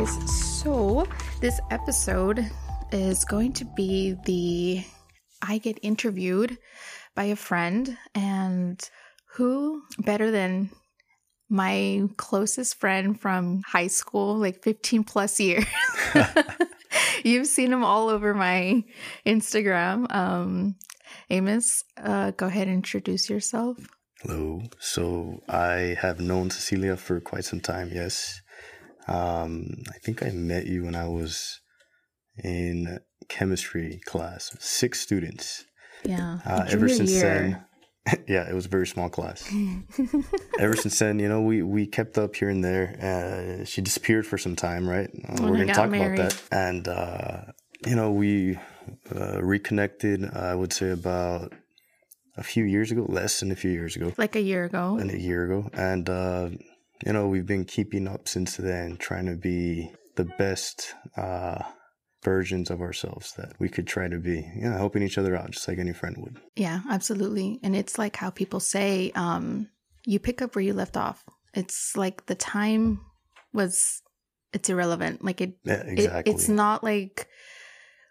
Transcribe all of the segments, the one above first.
Guys, so this episode is going to be the I get interviewed by a friend, and who better than my closest friend from high school, like 15 plus years. You've seen him all over my Instagram. Um, Amos, uh, go ahead and introduce yourself. Hello. So I have known Cecilia for quite some time, yes. Um, I think I met you when I was in chemistry class, six students. Yeah. Uh, ever since year. then, yeah, it was a very small class. ever since then, you know, we, we kept up here and there. Uh, she disappeared for some time, right? Uh, we're going to talk married. about that. And, uh, you know, we uh, reconnected, I would say, about a few years ago, less than a few years ago. Like a year ago. And a year ago. And, uh, you know, we've been keeping up since then, trying to be the best uh, versions of ourselves that we could try to be. Yeah, helping each other out, just like any friend would. Yeah, absolutely. And it's like how people say, um, you pick up where you left off. It's like the time was, it's irrelevant. Like it, yeah, exactly. It, it's not like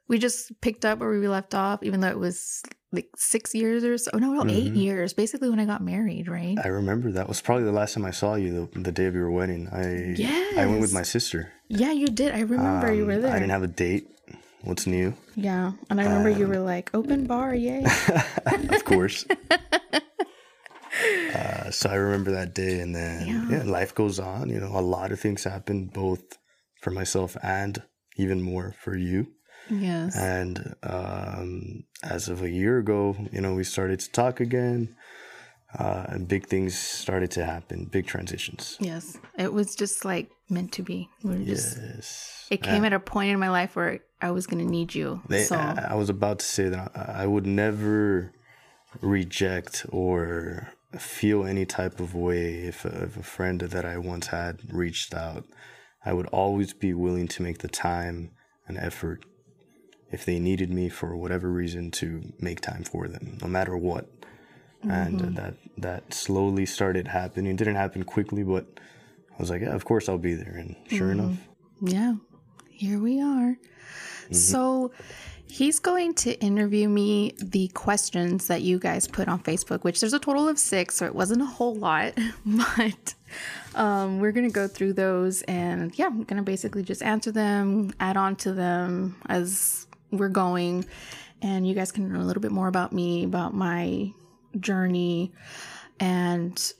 we just picked up where we left off, even though it was like six years or so. No, no, mm-hmm. eight years. Basically, when I got married, right? I remember that was probably the last time I saw you, the, the day of your wedding. I yes. I went with my sister. Yeah, you did. I remember um, you were there. I didn't have a date. What's new? Yeah, and I remember um, you were like, "Open bar, yay!" of course. uh, so I remember that day, and then yeah. yeah, life goes on. You know, a lot of things happen, both for myself and even more for you. Yes. And um, as of a year ago, you know, we started to talk again. Uh, and big things started to happen, big transitions. Yes. It was just like meant to be. We were just, yes. It came at a point in my life where I was going to need you. They, so. I, I, was about to say that I, I would never reject or feel any type of way if a, if a friend that I once had reached out. I would always be willing to make the time and effort if they needed me for whatever reason to make time for them, no matter what. Mm-hmm. And that that slowly started happening. It didn't happen quickly, but I was like, yeah, of course I'll be there. And sure mm-hmm. enough, yeah, here we are. Mm-hmm. So he's going to interview me the questions that you guys put on Facebook, which there's a total of six, so it wasn't a whole lot, but um, we're gonna go through those and yeah, I'm gonna basically just answer them, add on to them as we're going and you guys can learn a little bit more about me, about my journey, and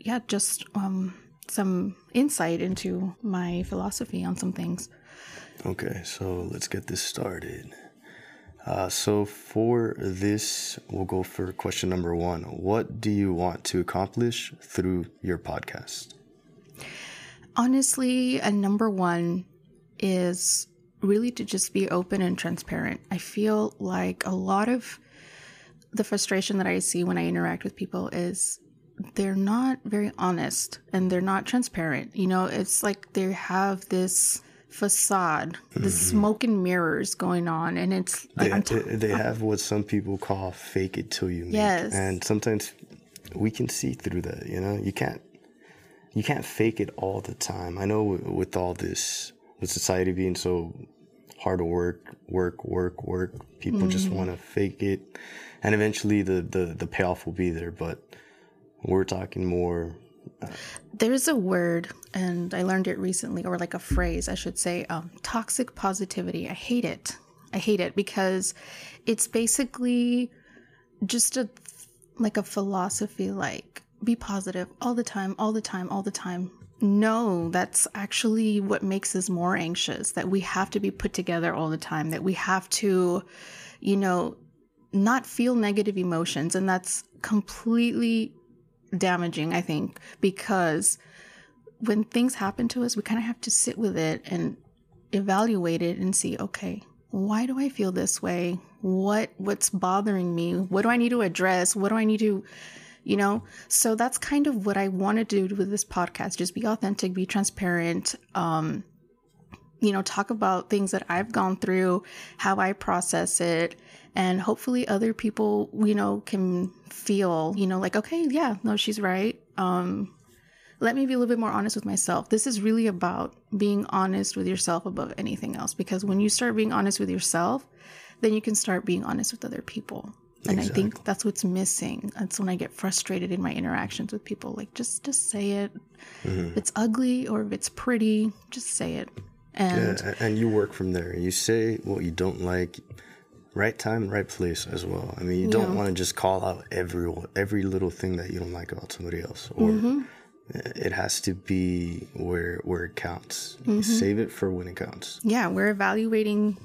yeah, just um, some insight into my philosophy on some things. Okay, so let's get this started. Uh, so, for this, we'll go for question number one. What do you want to accomplish through your podcast? Honestly, a number one is really to just be open and transparent. I feel like a lot of the frustration that I see when I interact with people is they're not very honest and they're not transparent. You know, it's like they have this facade, mm-hmm. the smoke and mirrors going on, and it's they, t- they have what some people call fake it till you make. Yes, and sometimes we can see through that. You know, you can't you can't fake it all the time. I know with all this with society being so hard to work, work, work, work, people mm-hmm. just want to fake it, and eventually the, the the payoff will be there. But we're talking more. Uh, There's a word, and I learned it recently, or like a phrase, I should say, um, toxic positivity. I hate it. I hate it because it's basically just a like a philosophy like be positive all the time, all the time, all the time. No, that's actually what makes us more anxious that we have to be put together all the time, that we have to, you know, not feel negative emotions. And that's completely damaging, I think, because when things happen to us, we kind of have to sit with it and evaluate it and see, okay, why do I feel this way? What what's bothering me? What do I need to address? What do I need to you know? So that's kind of what I want to do with this podcast. Just be authentic, be transparent, um, you know, talk about things that I've gone through, how I process it, and hopefully other people, you know, can feel, you know, like, okay, yeah, no, she's right. Um, let me be a little bit more honest with myself. This is really about being honest with yourself above anything else. Because when you start being honest with yourself, then you can start being honest with other people. And I think that's what's missing. That's when I get frustrated in my interactions with people. Like, just just say it. If it's ugly or if it's pretty, just say it. And Yeah, and you work from there. You say what you don't like, right time, right place as well. I mean, you don't Yeah. want to just call out every every little thing that you don't like about somebody else, or Mm-hmm. it has to be where where it counts. Mm-hmm. Save it for when it counts. yeah, we're evaluating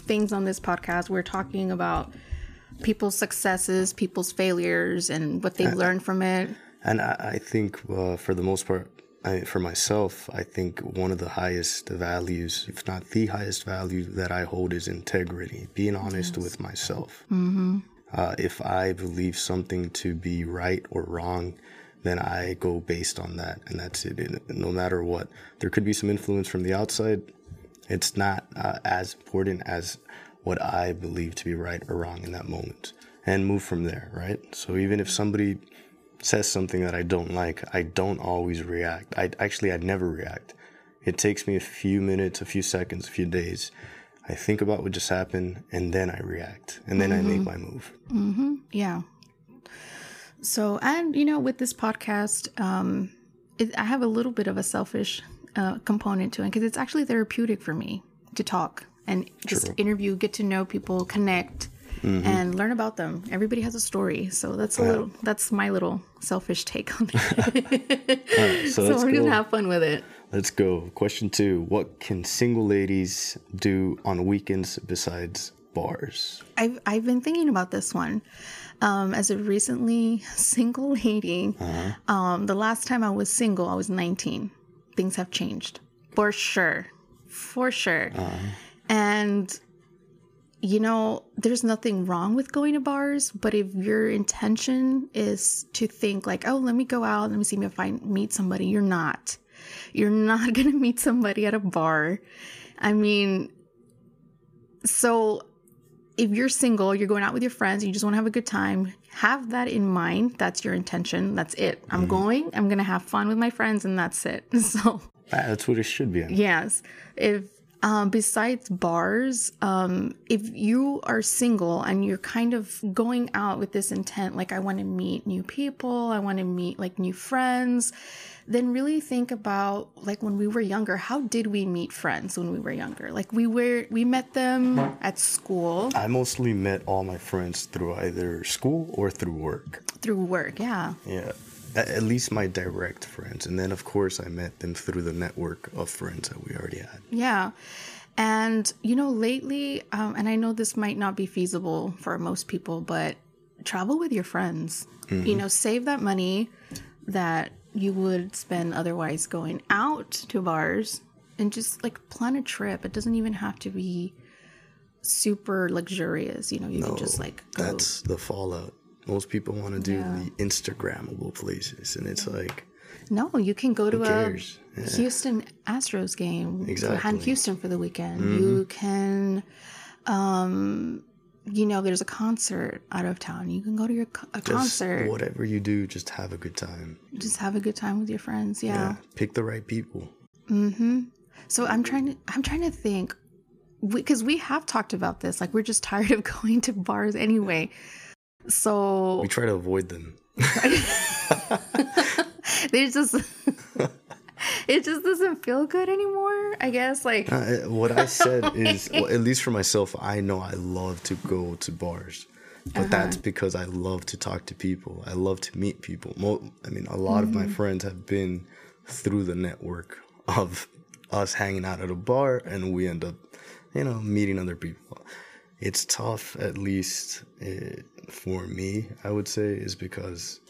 things on this podcast. We're talking about people's successes, people's failures, and what they've learned from it. And I, I think uh, for the most part, I, for myself, I think one of the highest values, if not the highest value that I hold, is integrity. Being honest with myself. Mm-hmm. Uh, if I believe something to be right or wrong, then I go based on that, and that's it. And no matter what, there could be some influence from the outside. It's not uh, as important as what I believe to be right or wrong in that moment, and move from there. Right. So even if somebody says something that I don't like, I don't always react. I actually I never react. It takes me a few minutes, a few seconds, a few days. I think about what just happened and then I react and then I make my move. Mhm. Yeah. So, and you know, with this podcast, um, it, I have a little bit of a selfish uh, component to it because it's actually therapeutic for me to talk and just interview, get to know people, connect, and learn about them. Everybody has a story, so that's a little that's my little selfish take on it. Alright, so, so we're go. gonna have fun with it. Let's go. Question two: What can single ladies do on weekends besides bars? I've I've been thinking about this one. Um, as a recently single lady, um, the last time I was single, I was 19. Things have changed for sure, for sure. And you know, there's nothing wrong with going to bars, but if your intention is to think like, oh, let me go out, let me see if I meet somebody, you're not. You're not gonna meet somebody at a bar. I mean, so if you're single, you're going out with your friends, you just want to have a good time, have that in mind. That's your intention. That's it. I'm mm-hmm. going, I'm going to have fun with my friends, and that's it. So, That's what it should be. yes. If, um, besides bars, um, if you are single and you're kind of going out with this intent, like, I want to meet new people, I want to meet like new friends, then really think about like when we were younger, how did we meet friends when we were younger? Like, we were, we met them at school. I mostly met all my friends through either school or through work. through work yeah Yeah. At least my direct friends. And then, of course, I met them through the network of friends that we already had. yeah and you know lately um, and i know this might not be feasible for most people but travel with your friends you know save that money that you would spend otherwise going out to bars and just like plan a trip it doesn't even have to be super luxurious you know you can just like go That's the fallout. Most people want to do Yeah. the Instagrammable places. And it's like, No, you can go to a cares? Houston Astros game. Exactly. Mm-hmm. Houston for the weekend. You can, um, you know, there's a concert out of town. You can go to your co- a just concert. whatever you do, just have a good time. Just have a good time with your friends. Yeah. Yeah. Pick the right people. Mm-hmm. So I'm trying to. I'm trying to think. Because we, have talked about this. Like we're just tired of going to bars anyway. So We try to avoid them. there's just. it just doesn't feel good anymore. I guess like. Uh, what I said is, well, at least for myself, I know I love to go to bars, but Uh-huh. that's because I love to talk to people. I love to meet people. Mo- I mean, a lot of Mm-hmm. my friends have been through the network of us hanging out at a bar, and we end up, you know, meeting other people. It's tough, at least uh, for me, I would say, is because.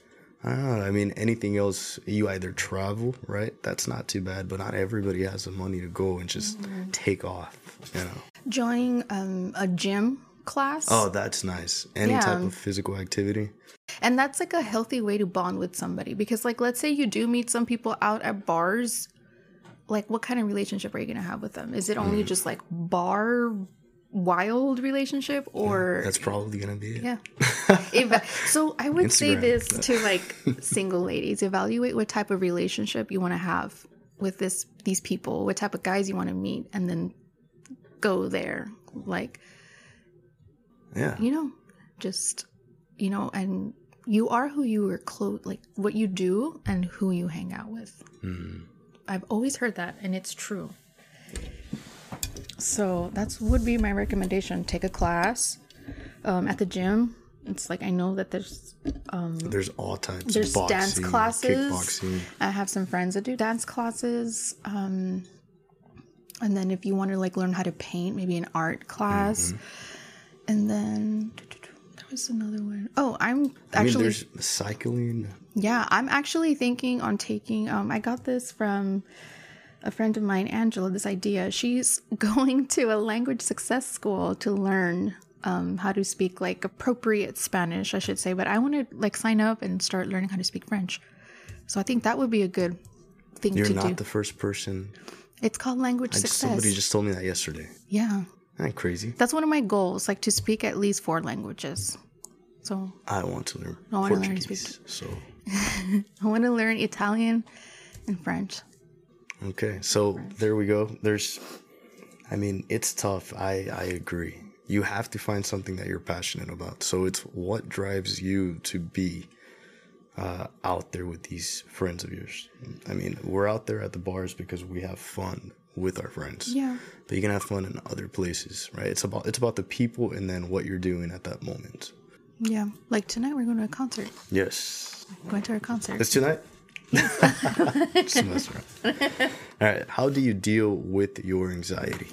I don't know. I mean, anything else, you either travel, right? That's not too bad, but not everybody has the money to go and just Mm-hmm. take off, you know? joining um, a gym class. Oh, that's nice. Any Yeah. type of physical activity. And that's like a healthy way to bond with somebody because, like, let's say you do meet some people out at bars. Like, what kind of relationship are you going to have with them? Is it only just like bar wild relationship or That's probably gonna be it. yeah. Eva- so I would say Instagram. this to like single ladies: evaluate what type of relationship you want to have with this these people, what type of guys you want to meet, and then go there. Like Yeah. you know, just you know, and you are who you are close, like what you do and who you hang out with. Mm-hmm. I've always heard that, and it's true. So that's would be my recommendation. Take a class um, at the gym. It's like I know that there's There's all types. there's boxing, dance classes. kickboxing. I have some friends that do dance classes. Um, and then if you want to like learn how to paint, maybe an art class. Mm-hmm. And then there was another one. Oh, I'm I mean, actually there's cycling. yeah, I'm actually thinking on taking. Um, I got this from a friend of mine, Angela. This idea. She's going to a language success school to learn um, how to speak like appropriate Spanish, I should say. But I want to like sign up and start learning how to speak French. So I think that would be a good thing You're to do. You're not the first person. it's called language I- success. Somebody just told me that yesterday. yeah, Ain't crazy. that's one of my goals, like to speak at least four languages. So I want to learn I wanna learn to Portuguese. so I want to learn Italian and French. Okay, so there we go. There's, I mean, it's tough. I I agree. You have to find something that you're passionate about. So it's what drives you to be uh, out there with these friends of yours. I mean, we're out there at the bars because we have fun with our friends. Yeah. But you can have fun in other places, right? It's about it's about the people and then what you're doing at that moment. Yeah, like tonight we're going to a concert. Yes. Going to a concert. It's tonight. Just mess around. All right. How do you deal with your anxiety?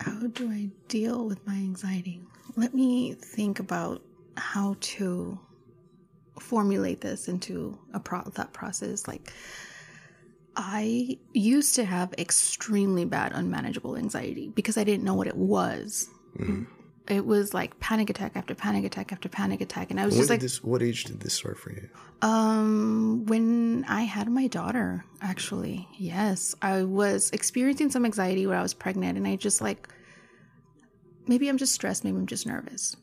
How do I deal with my anxiety? Let me think about how to formulate this into a pro- thought process. Like, I used to have extremely bad, unmanageable anxiety because I didn't know what it was. Mm-hmm. It was like panic attack after panic attack after panic attack, and I was When just like, this? What age did this start for you? Um, when I had my daughter, actually, yes, I was experiencing some anxiety when I was pregnant, and I just like, maybe I'm just stressed, maybe I'm just nervous.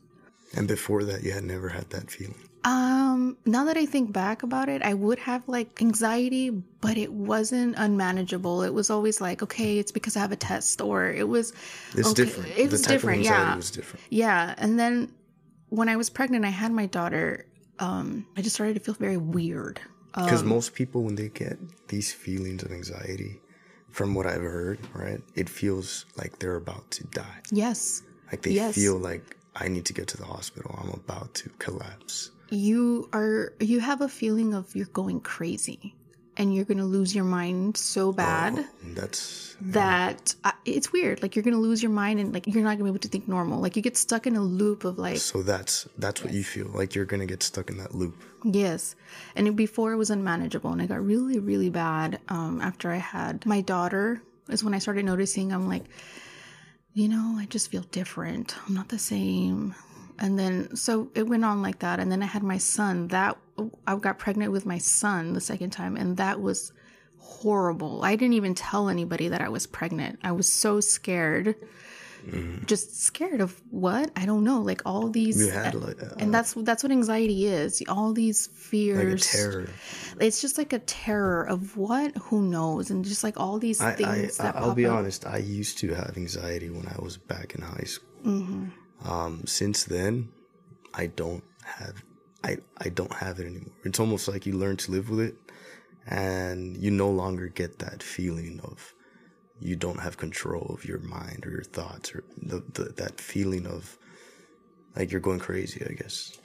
And before that, you had never had that feeling. Um, now that I think back about it, I would have like anxiety, but it wasn't unmanageable. It was always like, okay, it's because I have a test, or it was, It's okay, different. It was different, yeah. was different. Yeah, and then when I was pregnant, I had my daughter. Um, I just started to feel very weird. Because Um, most people, when they get these feelings of anxiety, from what I've heard, right, it feels like they're about to die. Yes, Like they Yes. feel like I need to get to the hospital. I'm about to collapse. You are you have a feeling of you're going crazy and you're going to lose your mind so bad And that's that I, it's weird. Like you're going to lose your mind and like you're not going to be able to think normal. Like you get stuck in a loop of like so that's that's what you feel like you're gonna get stuck in that loop. yes. And it, before it was unmanageable and it got really really bad um after i had my daughter is when i started noticing i'm like you know i just feel different. I'm not the same and then so it went on like that. And then i had my son. That i got pregnant with my son the second time and that was horrible. I didn't even tell anybody that i was pregnant. I was so scared. Just scared of what? I don't know. Like all these You had like, uh, and that's that's what anxiety is. All these like fears. terror. it's just like a terror of what? Who knows? And just like all these I, things I, that I'll pop be up. honest. I used to have anxiety when I was back in high school. Mm-hmm. Um, since then, I don't have. I I don't have it anymore. It's almost like you learn to live with it, and you no longer get that feeling of you don't have control of your mind or your thoughts or the, the that feeling of like you're going crazy. I guess.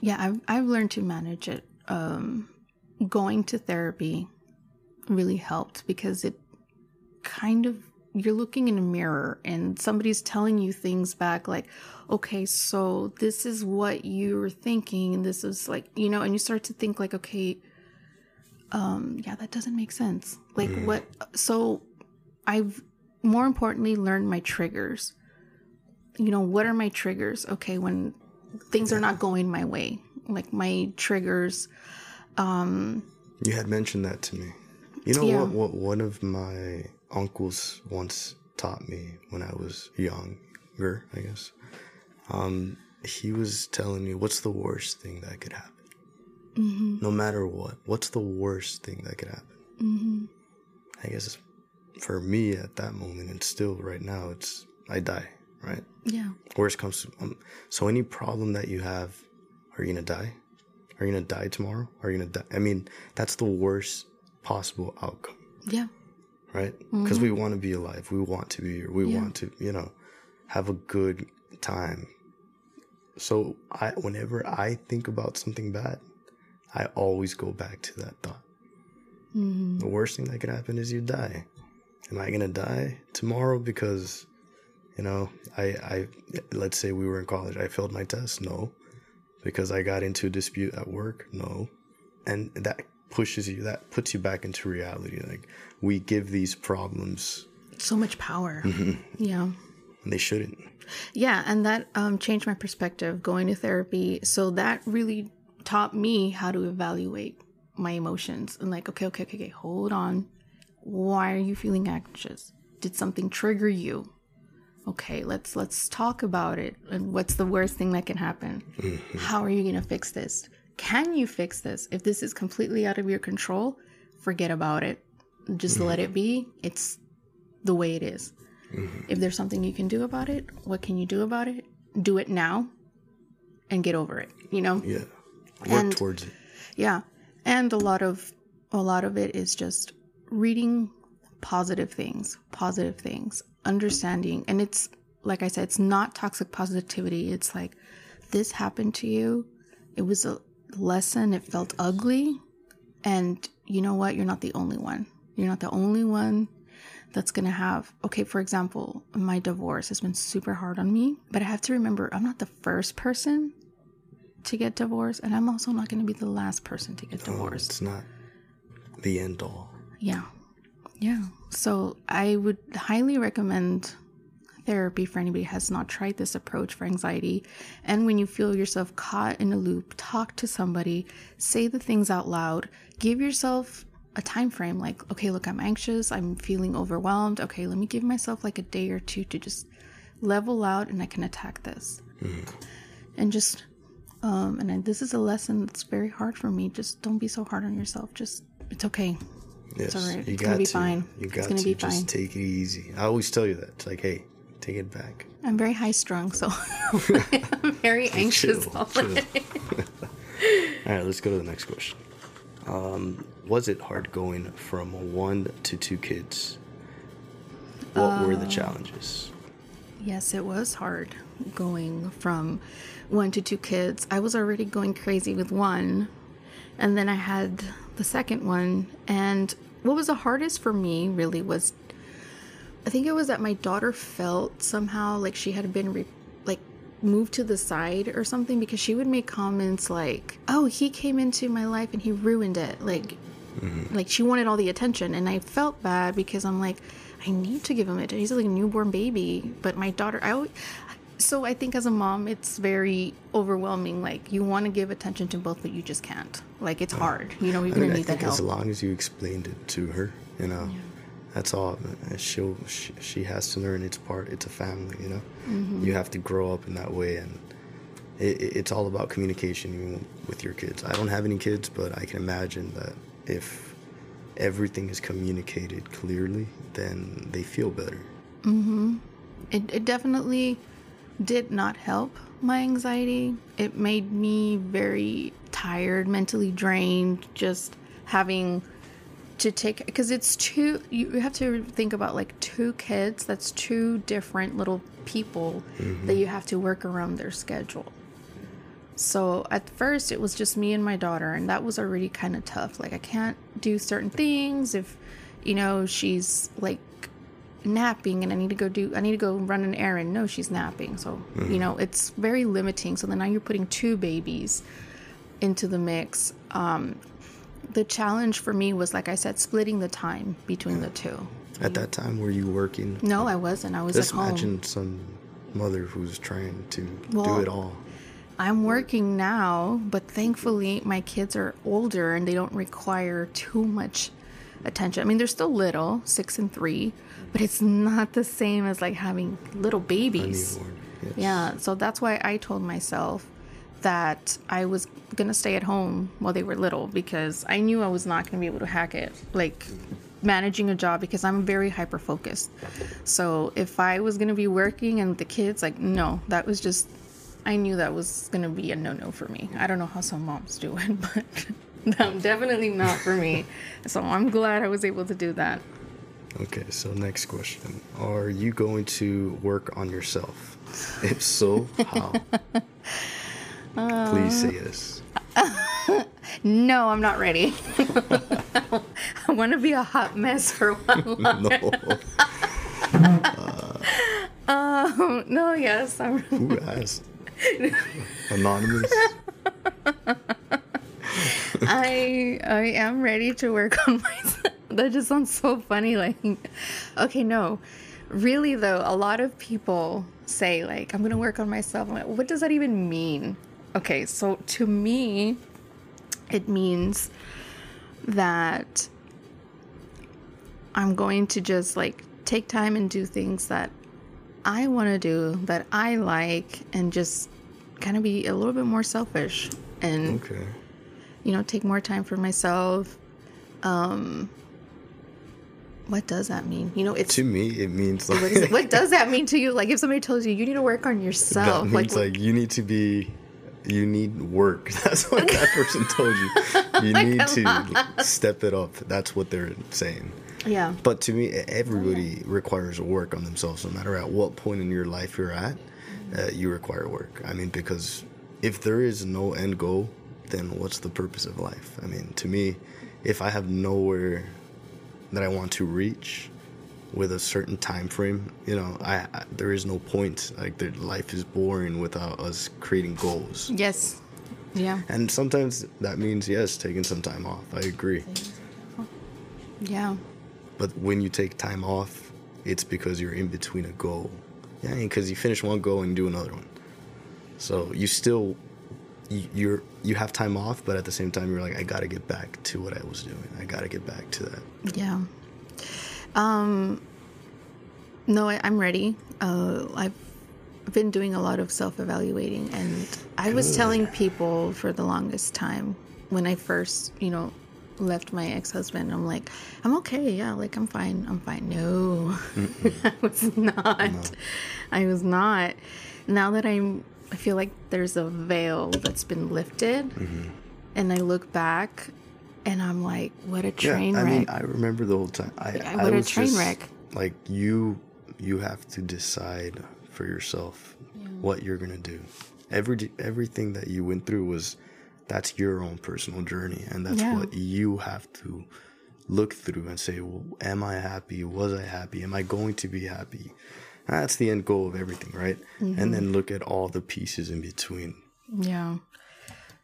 yeah I've, I've learned to manage it um going to therapy really helped because it kind of you're looking in a mirror and somebody's telling you things back like okay so this is what you're thinking and this is like you know and you start to think like okay um yeah that doesn't make sense like what so i've more importantly learned my triggers you know what are my triggers okay when things are not going my way like my triggers um You had mentioned that to me. You know Yeah. what? What one of my uncles once taught me when I was younger, I guess. Um, he was telling me, "What's the worst thing that could happen? Mm-hmm. No matter what, what's the worst thing that could happen?" Mm-hmm. I guess for me at that moment, and still right now, it's I die, right? Yeah. Worst comes to, um, so any problem that you have, are you gonna die? Are you gonna die tomorrow? Are you gonna die? I mean, that's the worst possible outcome. Yeah. Right? Because mm-hmm. we want to be alive. We want to be here. We yeah. want to, you know, have a good time. So I, whenever I think about something bad, I always go back to that thought. Mm-hmm. The worst thing that could happen is you die. Am I gonna die tomorrow because, you know, I, I, let's say we were in college, I failed my test? No. Because I got into a dispute at work? No. And that pushes you, that puts you back into reality. Like, we give these problems so much power. Mm-hmm. Yeah. And they shouldn't. Yeah. And that um, changed my perspective going to therapy. So that really taught me how to evaluate my emotions and like, okay, okay, okay, okay, hold on. Why are you feeling anxious? Did something trigger you? Okay, let's let's talk about it. And what's the worst thing that can happen? Mm-hmm. How are you going to fix this? Can you fix this? If this is completely out of your control, forget about it. Just mm-hmm. let it be. It's the way it is. Mm-hmm. If there's something you can do about it, what can you do about it? Do it now and get over it, you know? Yeah. Work and, towards it. Yeah. And a lot of a lot of it is just reading positive things, positive things, understanding. And it's like I said, it's not toxic positivity. It's like this happened to you. It was a lesson. It felt ugly. And you know what? You're not the only one. You're not the only one that's going to have, okay, for example, my divorce has been super hard on me, but I have to remember I'm not the first person to get divorced, and I'm also not going to be the last person to get divorced. it's not the end all. Yeah. Yeah. So I would highly recommend therapy for anybody who has not tried this approach for anxiety. And when you feel yourself caught in a loop, talk to somebody, say the things out loud, give yourself a time frame like, okay, look, I'm anxious, I'm feeling overwhelmed. Okay, let me give myself like a day or two to just level out and I can attack this. Mm. And just um, and I, this is a lesson that's very hard for me. Just don't be so hard on yourself. Just it's okay. Yes, it's all right. You it's gonna be to. fine. You got it's gonna to be just fine. take it easy. I always tell you that. It's like, hey, take it back. I'm very high strung, so I'm very anxious Chill, chill. all right, let's go to the next question. Um, was it hard going from one to two kids? What were the Uh, challenges? Yes, it was hard going from one to two kids. I was already going crazy with one, and then I had the second one. And what was the hardest for me really was I think it was that my daughter felt somehow like she had been re- like moved to the side or something because she would make comments like, "Oh, he came into my life and he ruined it." Like mm-hmm. like she wanted all the attention and I felt bad because I'm like I need to give him it. He's like a newborn baby, but my daughter I always, so I think as a mom it's very overwhelming like you want to give attention to both but you just can't. Like it's hard. You know, you're I, going mean, to I need that think as help. long as you explained it to her, you know, that's all. She'll she, she has to learn it's part. It's a family, you know. Mm-hmm. You have to grow up in that way, and it, it- it's all about communication even with your kids. I don't have any kids, but I can imagine that if everything is communicated clearly, then they feel better. Mhm. it, it definitely did not help my anxiety. It made me very tired, mentally drained, just having to take because it's two you have to think about like two kids that's two different little people that you have to work around their schedule. So at first it was just me and my daughter and that was already kind of tough like i can't do certain things if you know she's like napping and i need to go do i need to go run an errand no she's napping. So you know it's very limiting. So then now you're putting two babies into the mix. Um the challenge for me was like i said splitting the time between the two At that time, were you working? no i wasn't i was Just at home imagine some mother who's trying to Well, do it all. I'm working now, but thankfully my kids are older and they don't require too much attention. I mean, they're still little, six and three, but it's not the same as like having little babies. Yes. Yeah, so that's why I told myself that I was gonna stay at home while they were little because I knew I was not gonna be able to hack it. Like managing a job because I'm very hyper focused. So if I was gonna be working and the kids, like no, that was just I knew that was gonna be a no no for me. I don't know how some moms do it, but no, definitely not for me. So I'm glad I was able to do that. Okay, so next question. Are you going to work on yourself? If so, how? Please say yes. No, I'm not ready. I want to be a hot mess for a while. no. Um, no, yes, I'm. Who asked? Anonymous? I I am ready to work on myself. That just sounds so funny. Like, okay, no, really though, a lot of people say like, "I'm gonna work on myself." Like, what does that even mean? Okay, so to me, it means that I'm going to just like take time and do things that I want to do, that I like, and just kind of be a little bit more selfish and Okay. you know, take more time for myself. Um, what does that mean? You know, it's To me, it means like. what, is what does that mean to you? Like, if somebody tells you you need to work on yourself, that means like, you need to be. You need work. That's what that person told you. You need to step it up. That's what they're saying. yeah, But to me, everybody requires work on themselves, no matter at what point in your life you're at. Uh, you require work. I mean, because if there is no end goal, then what's the purpose of life? I mean, to me, if I have nowhere that I want to reach with a certain time frame, you know, I, I there is no point. Like, the, life is boring without us creating goals. yes, yeah, And sometimes that means yes, taking some time off. I agree. yeah, But when you take time off, it's because you're in between a goal. Yeah, because you finish one goal and do another one. So you still you- you're you have time off, but at the same time you're like, I gotta get back to what I was doing. I gotta get back to that. yeah. Um, no, I, I'm ready. Uh, I've been doing a lot of self-evaluating, and I was Good. telling people for the longest time when I first, you know, left my ex-husband. I'm like, I'm okay. Yeah, like I'm fine. I'm fine. No, I was not. I was not. Now that I'm, I feel like there's a veil that's been lifted, Mm-hmm. and I look back, and I'm like, what a train yeah, I wreck. mean, I remember the whole time. I, Yeah, I what a was train just, wreck. Like you, you have to decide for yourself what you're gonna do. Every everything that you went through was that's your own personal journey, and that's Yeah. what you have to look through and say, well, "Am I happy? Was I happy? Am I going to be happy?" That's the end goal of everything, right? Mm-hmm. And then look at all the pieces in between. Yeah.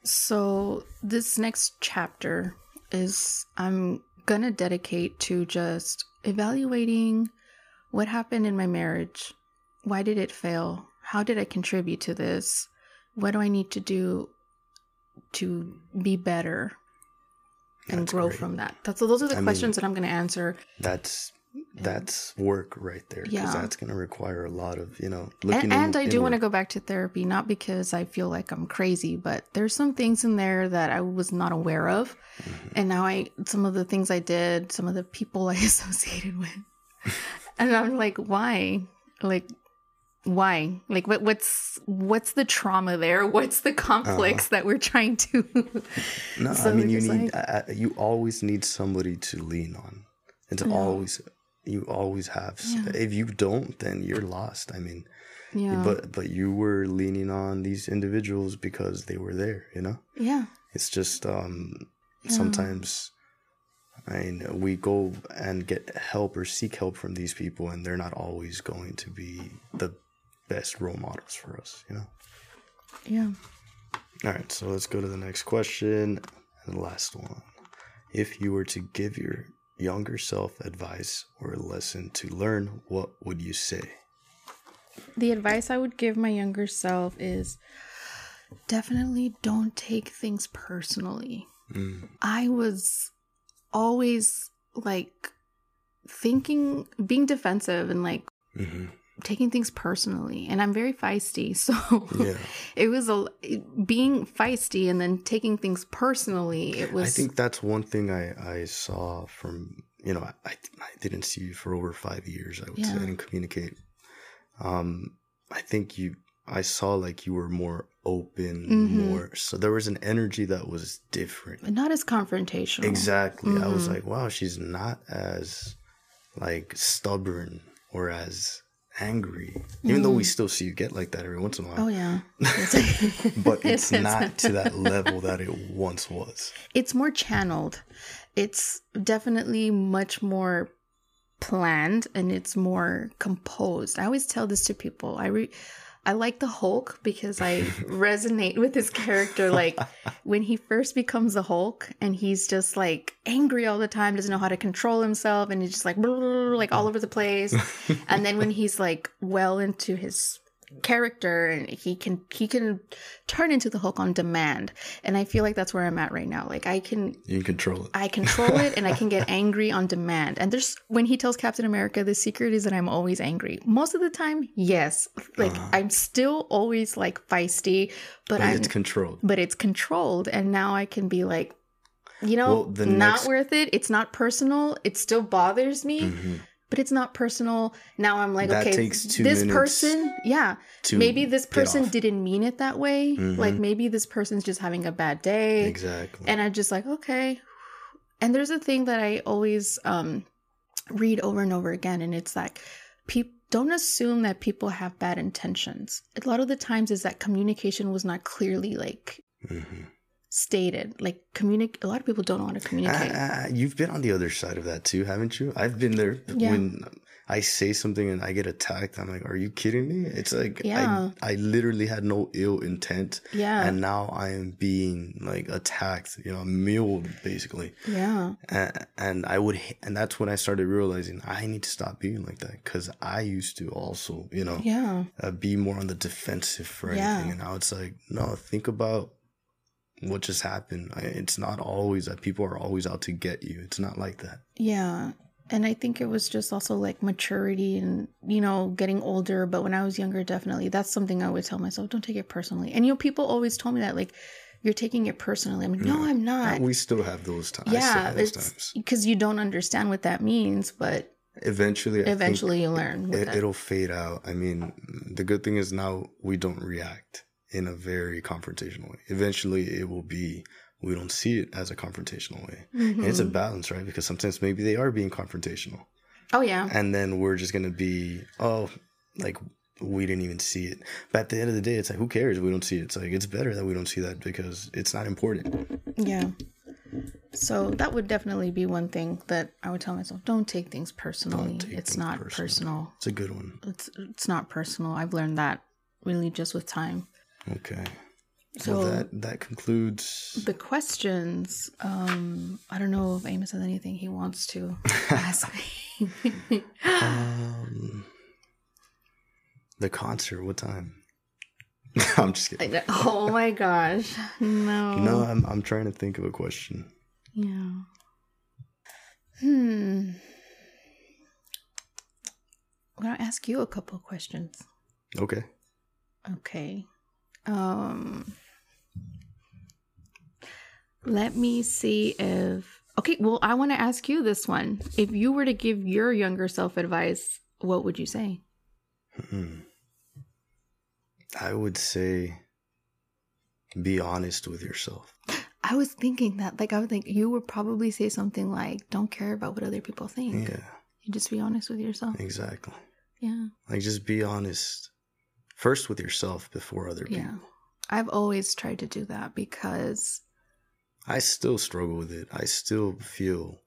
So this next chapter is I'm gonna dedicate to just evaluating what happened in my marriage. Why did it fail? How did I contribute to this? What do I need to do to be better and That's grow great. from that? That's those are the I mean- questions that I'm gonna answer. That's that's work right there because Yeah. that's going to require a lot of you know And, and in- I do want to go back to therapy, not because I feel like I'm crazy, but there's some things in there that I was not aware of. Mm-hmm. And now I, some of the things I did, some of the people I associated with. and I'm like, why? Like, why? Like, what, what's, what's the trauma there? What's the conflicts that we're trying to, No, So I mean you need like- I, you always need somebody to lean on, and to Yeah. always you always have. Yeah. If you don't, then you're lost. I mean, yeah, but but you were leaning on these individuals because they were there. You know, yeah, it's just um sometimes. I mean, we go and get help or seek help from these people, and they're not always going to be the best role models for us. You know. yeah. All right, so let's go to the next question and the last one. If you were to give your younger self advice or a lesson to learn, what would you say? the advice I would give my younger self is definitely don't take things personally. I was always like thinking, being defensive and like hmm taking things personally. And I'm very feisty. So Yeah. it was a being feisty and then taking things personally. It was, I think that's one thing I, I saw from you know I, I didn't see you for over five years. I would say I didn't communicate. Um, I think you I saw like you were more open, Mhm. more so there was an energy that was different. But not as confrontational. Exactly. I was Mhm. like, wow, she's not as like stubborn or as angry, even though we mm. still see you get like that every once in a while. Oh, yeah. but it's not to that level that it once was. it's more channeled. It's definitely much more planned and it's more composed. I always tell this to people. I re- I like the Hulk because I resonate with his character. Like when he first becomes the Hulk and he's just like angry all the time, doesn't know how to control himself, and he's just like like all over the place. and then when he's like well into his character and he can he can turn into the Hulk on demand. And I feel like that's where I'm at right now. Like I can You can control it. I control it and I can get angry on demand. And there's when he tells Captain America the secret is that I'm always angry. Most of the time, yes. Like I'm still always like feisty, but, But I'm it's controlled. but it's controlled and now I can be like you know, Well, not next- worth it. It's not personal. It still bothers me, Mhm. But it's not personal. Now I'm like, That okay, this person, yeah, maybe this person didn't mean it that way. Mhm. Like maybe this person's just having a bad day. Exactly. And I'm just like, okay. And there's a thing that I always um, read over and over again, and it's like, people don't assume that people have bad intentions. A lot of the times is that communication was not clearly like Mhm. Stated. Like communicate. A lot of people don't know how to communicate. Uh, you've been on the other side of that too, haven't you? I've been there Yeah. when I say something and I get attacked. I'm like, "Are you kidding me?" It's like Yeah. I I literally had no ill intent, yeah, and now I am being like attacked. You know, milled basically. yeah, and, and I would, and that's when I started realizing I need to stop being like that because I used to also, you know, yeah, uh, be more on the defensive for anything, Yeah. and now it's like, no, think about what just happened. It's not always that people are always out to get you. It's not like that. yeah. And I think it was just also like maturity and, you know, getting older. But when I was younger, definitely that's something I would tell myself don't take it personally. And, you know, people always told me that, like, you're taking it personally. I'm like, no, I'm not. we still have those times. Yeah, have those it's times. because you don't understand what that means, but Eventually, I think eventually you learn. It, it'll fade out. I mean, the good thing is now we don't react in a very confrontational way. Eventually, it will be we don't see it as a confrontational way. And it's a Mhm. balance, right? Because sometimes maybe they are being confrontational, Oh, yeah. and then we're just gonna be oh, like we didn't even see it. But at the end of the day, it's like who cares? We don't see it. It's like it's better that we don't see that because it's not important. Yeah. So that would definitely be one thing that I would tell myself don't take things personally. take it's things not personally. personal. It's a good one. It's it's not personal. I've learned that really just with time. Okay. So well, that that concludes. the questions, um, I don't know if Amos has anything he wants to ask me. Um, the concert. What time? I'm just kidding. oh my gosh. No. No, I'm I'm trying to think of a question. Yeah. Hmm. I'm gonna ask you a couple of questions. Okay. Okay. Um let me see if okay, well I want to ask you this one. If you were to give your younger self advice, what would you say? Hmm. I would say be honest with yourself. I was thinking that like I would think you would probably say something like don't care about what other people think. Yeah, You just be honest with yourself. exactly. Yeah. Like just be honest first with yourself before other people. Yeah. I've always tried to do that because I still struggle with it. I still feel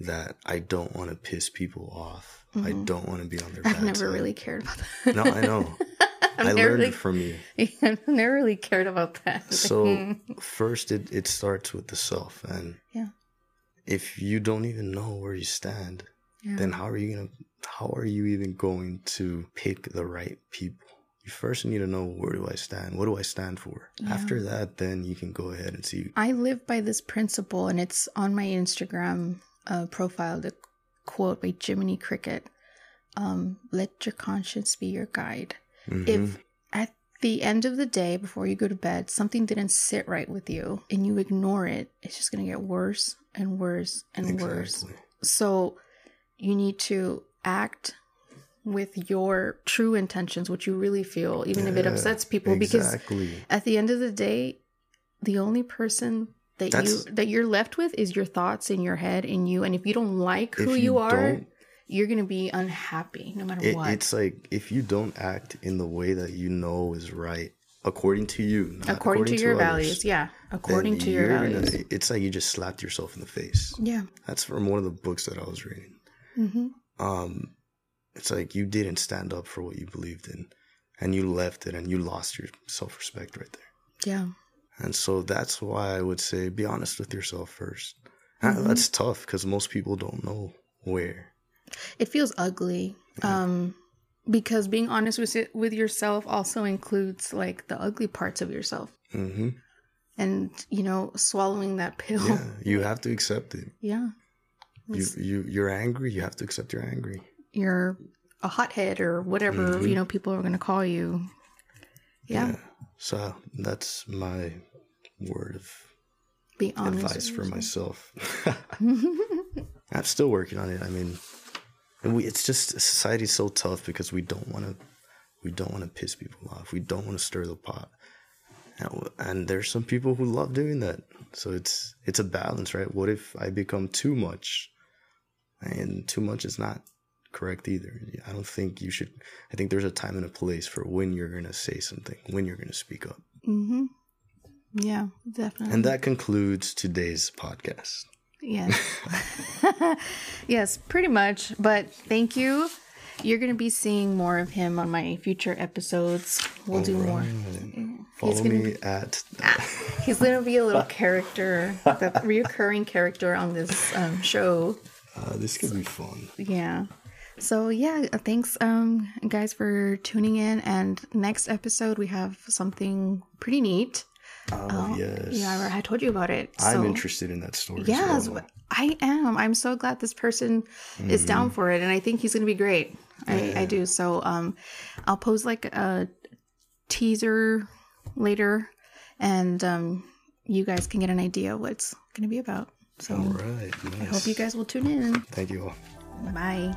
that I don't want to piss people off. I Mhm. don't want to be on their I've never side. really cared about that. No, I know. I learned really, it from you. I've never really cared about that. So first it, it starts with the self and Yeah. if you don't even know where you stand, yeah. then how are you gonna how are you even going to pick the right people? You first need to know where do I stand? What do I stand for? Yeah. After that then you can go ahead and see I live by this principle and it's on my Instagram. uh, profiled a quote by Jiminy Cricket. Um, Let your conscience be your guide. Mhm. If at the end of the day, before you go to bed, something didn't sit right with you and you ignore it, it's just going to get worse and worse and worse. So you need to act with your true intentions, what you really feel, even if it upsets people, because at the end of the day, the only person that That's- you that you're left with is your thoughts in your head and you and if you don't like who you, you are, you're going to be unhappy no matter It, what. it's like if you don't act in the way that you know is right, according to you, not according, to your others, values, yeah. According to your values. gonna- it's like you just slapped yourself in the face. yeah. That's from one of the books that I was reading. Mhm. Um, it's like you didn't stand up for what you believed in, and you left it, and you lost your self respect right there. Yeah. And so that's why I would say be honest with yourself 1st Mhm. That's tough because most people don't know where. It feels ugly. Um because being honest with it, with yourself also includes like the ugly parts of yourself. hmm And you know, swallowing that pill. Yeah, you have to accept it. Yeah. You you you're angry. You have to accept you're angry. You're a hothead or whatever Mhm. you know people are going to call you yeah, So that's my word of be honest advice for myself. I'm still working on it. I mean, and we it's just society's so tough because we don't want to we don't want to piss people off. We don't want to stir the pot. And, and there's some people who love doing that. So it's it's a balance, right? What if I become too much? And too much is not correct either. I don't think you should I think there's a time and a place for when you're going to say something, when you're going to speak up. mm-hmm. yeah definitely And that concludes today's podcast. yes yes pretty much but thank you you're going to be seeing more of him on my future episodes we'll do more Alright. Follow gonna me at he's going to be a little character the reoccurring character on this um, show uh, this could be fun. yeah so yeah thanks um guys for tuning in and next episode we have something pretty neat Oh, yes. yeah i told you about it I'm so- interested in that story. yes well. i am i'm so glad this person is Mm-hmm. down for it and i think he's gonna be great I, I do so um i'll post like a teaser later and um you guys can get an idea what it's gonna be about so All right. Nice. i hope you guys will tune in Thank you all. bye